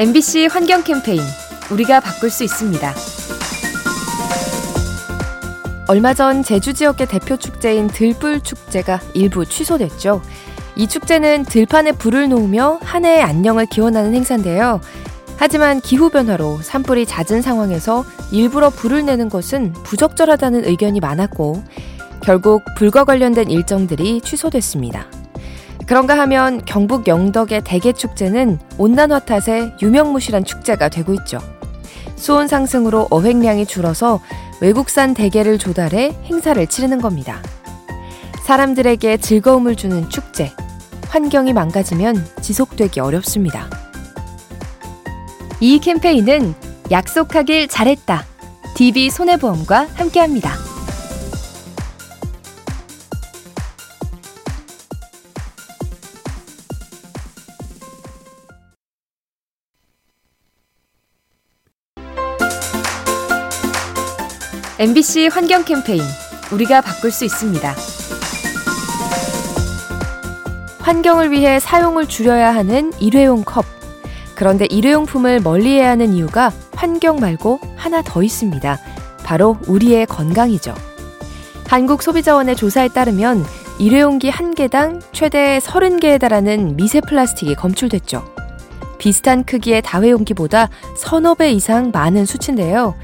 MBC 환경 캠페인 우리가 바꿀 수 있습니다. 얼마 전 제주 지역의 대표 축제인 들불 축제가 일부 취소됐죠. 이 축제는 들판에 불을 놓으며 한 해의 안녕을 기원하는 행사인데요. 하지만 기후변화로 산불이 잦은 상황에서 일부러 불을 내는 것은 부적절하다는 의견이 많았고, 결국 불과 관련된 일정들이 취소됐습니다. 그런가 하면 경북 영덕의 대게축제는 온난화 탓에 유명무실한 축제가 되고 있죠. 수온 상승으로 어획량이 줄어서 외국산 대게를 조달해 행사를 치르는 겁니다. 사람들에게 즐거움을 주는 축제. 환경이 망가지면 지속되기 어렵습니다. 이 캠페인은 약속하길 잘했다. DB 손해보험과 함께합니다. MBC 환경 캠페인 우리가 바꿀 수 있습니다. 환경을 위해 사용을 줄여야 하는 일회용 컵. 그런데 일회용품을 멀리해야 하는 이유가 환경 말고 하나 더 있습니다. 바로 우리의 건강이죠. 한국소비자원의 조사에 따르면 일회용기 한 개당 최대 30개에 달하는 미세 플라스틱이 검출됐죠. 비슷한 크기의 다회용기보다 서너 배 이상 많은 수치인데요.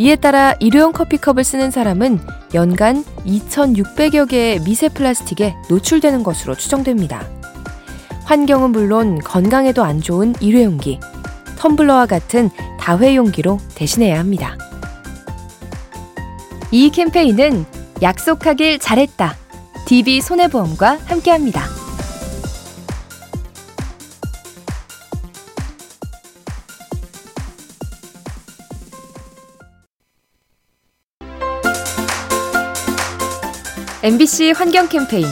이에 따라 일회용 커피컵을 쓰는 사람은 연간 2,600여 개의 미세 플라스틱에 노출되는 것으로 추정됩니다. 환경은 물론 건강에도 안 좋은 일회용기, 텀블러와 같은 다회용기로 대신해야 합니다. 이 캠페인은 약속하길 잘했다. DB 손해보험과 함께합니다. MBC 환경 캠페인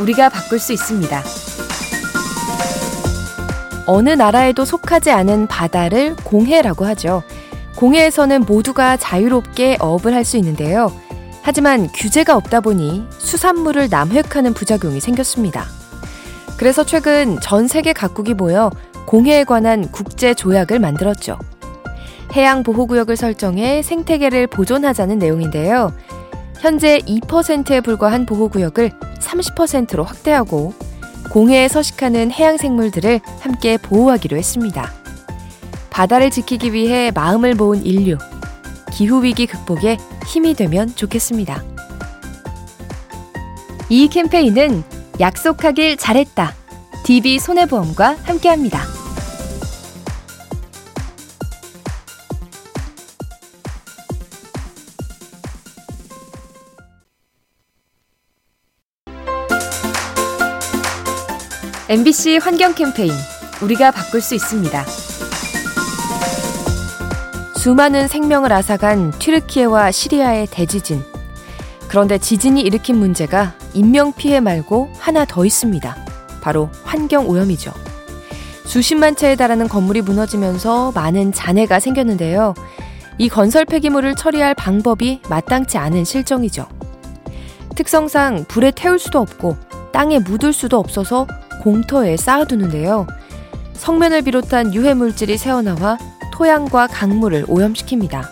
우리가 바꿀 수 있습니다. 어느 나라에도 속하지 않은 바다를 공해라고 하죠. 공해에서는 모두가 자유롭게 어업을 할 수 있는데요. 하지만 규제가 없다 보니 수산물을 남획하는 부작용이 생겼습니다. 그래서 최근 전 세계 각국이 모여 공해에 관한 국제 조약을 만들었죠. 해양 보호구역을 설정해 생태계를 보존하자는 내용인데요. 현재 2%에 불과한 보호구역을 30%로 확대하고 공해에 서식하는 해양 생물들을 함께 보호하기로 했습니다. 바다를 지키기 위해 마음을 모은 인류, 기후위기 극복에 힘이 되면 좋겠습니다. 이 캠페인은 약속하길 잘했다. DB 손해보험과 함께합니다. MBC 환경 캠페인 우리가 바꿀 수 있습니다. 수많은 생명을 앗아간 튀르키예와 시리아의 대지진. 그런데 지진이 일으킨 문제가 인명 피해 말고 하나 더 있습니다. 바로 환경 오염이죠. 수십만 채에 달하는 건물이 무너지면서 많은 잔해가 생겼는데요. 이 건설 폐기물을 처리할 방법이 마땅치 않은 실정이죠. 특성상 불에 태울 수도 없고 땅에 묻을 수도 없어서 공터에 쌓아두는데요. 성면을 비롯한 유해 물질이 새어나와 토양과 강물을 오염시킵니다.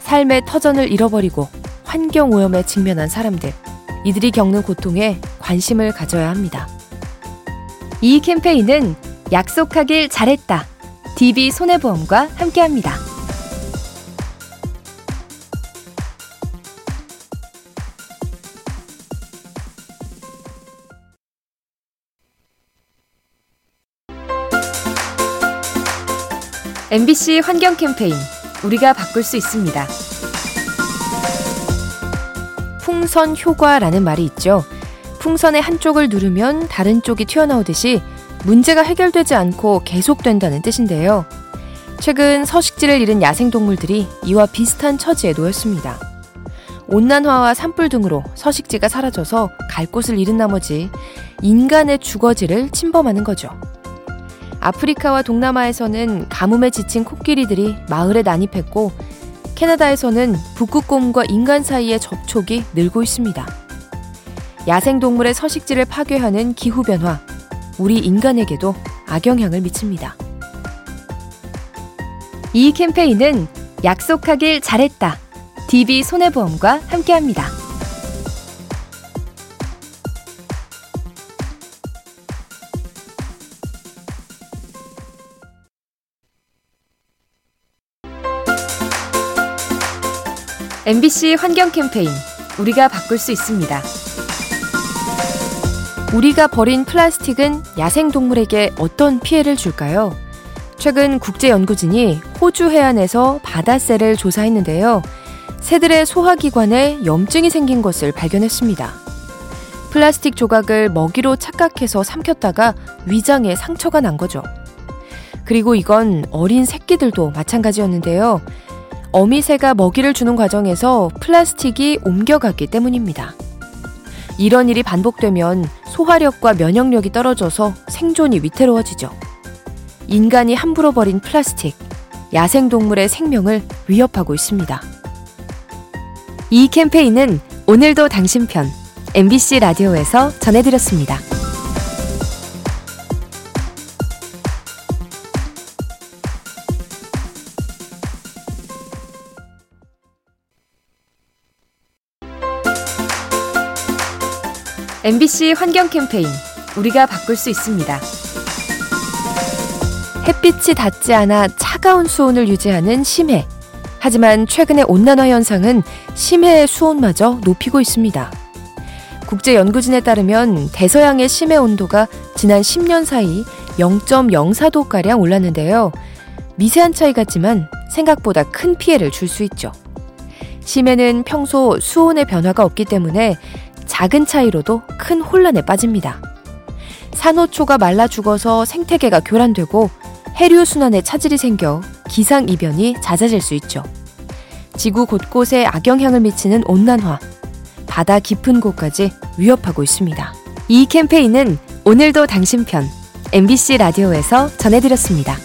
삶의 터전을 잃어버리고 환경 오염에 직면한 사람들, 이들이 겪는 고통에 관심을 가져야 합니다. 이 캠페인은 약속하길 잘했다. DB 손해보험과 함께합니다. MBC 환경 캠페인 우리가 바꿀 수 있습니다. 풍선 효과라는 말이 있죠. 풍선의 한쪽을 누르면 다른 쪽이 튀어나오듯이 문제가 해결되지 않고 계속된다는 뜻인데요. 최근 서식지를 잃은 야생동물들이 이와 비슷한 처지에 놓였습니다. 온난화와 산불 등으로 서식지가 사라져서 갈 곳을 잃은 나머지 인간의 주거지를 침범하는 거죠. 아프리카와 동남아에서는 가뭄에 지친 코끼리들이 마을에 난입했고 캐나다에서는 북극곰과 인간 사이의 접촉이 늘고 있습니다. 야생동물의 서식지를 파괴하는 기후변화, 우리 인간에게도 악영향을 미칩니다. 이 캠페인은 약속하길 잘했다. DB 손해보험과 함께합니다. MBC 환경 캠페인 우리가 바꿀 수 있습니다. 우리가 버린 플라스틱은 야생 동물에게 어떤 피해를 줄까요? 최근 국제연구진이 호주 해안에서 바다새를 조사했는데요. 새들의 소화기관에 염증이 생긴 것을 발견했습니다. 플라스틱 조각을 먹이로 착각해서 삼켰다가 위장에 상처가 난 거죠. 그리고 이건 어린 새끼들도 마찬가지였는데요. 어미새가 먹이를 주는 과정에서 플라스틱이 옮겨갔기 때문입니다. 이런 일이 반복되면 소화력과 면역력이 떨어져서 생존이 위태로워지죠. 인간이 함부로 버린 플라스틱, 야생동물의 생명을 위협하고 있습니다. 이 캠페인은 오늘도 당신 편 MBC 라디오에서 전해드렸습니다. MBC 환경 캠페인 우리가 바꿀 수 있습니다. 햇빛이 닿지 않아 차가운 수온을 유지하는 심해. 하지만 최근의 온난화 현상은 심해의 수온마저 높이고 있습니다. 국제 연구진에 따르면 대서양의 심해 온도가 지난 10년 사이 0.04도 가량 올랐는데요. 미세한 차이 같지만 생각보다 큰 피해를 줄 수 있죠. 심해는 평소 수온의 변화가 없기 때문에 작은 차이로도 큰 혼란에 빠집니다. 산호초가 말라 죽어서 생태계가 교란되고 해류 순환에 차질이 생겨 기상 이변이 잦아질 수 있죠. 지구 곳곳에 악영향을 미치는 온난화, 바다 깊은 곳까지 위협하고 있습니다. 이 캠페인은 오늘도 당신 편 MBC 라디오에서 전해드렸습니다.